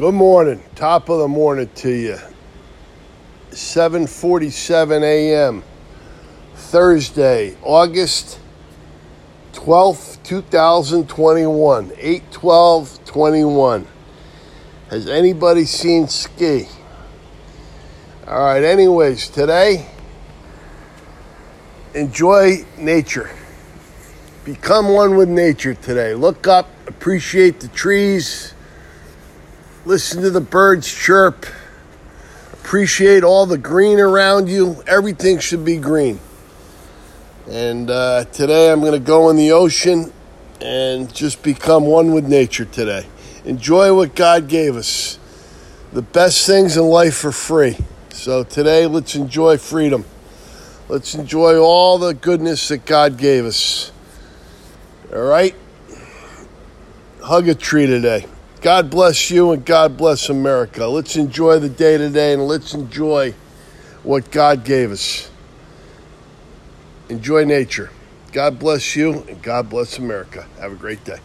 Good morning. Top of the morning to you. 7:47 a.m. Thursday, August 12th, 2021. 8/12/21. Has anybody seen ski? All right, anyways, today enjoy nature. Become one with nature today. Look up, appreciate the trees, listen to the birds chirp, appreciate all the green around you. Everything should be green. And uh, today I'm going to go in the ocean and just become one with nature today. Enjoy what God gave us. The best things in life are free. So today, let's enjoy freedom. Let's enjoy all the goodness that God gave us. All right? Hug a tree today. God bless you and God bless America. Let's enjoy the day today and let's enjoy what God gave us. Enjoy nature. God bless you and God bless America. Have a great day.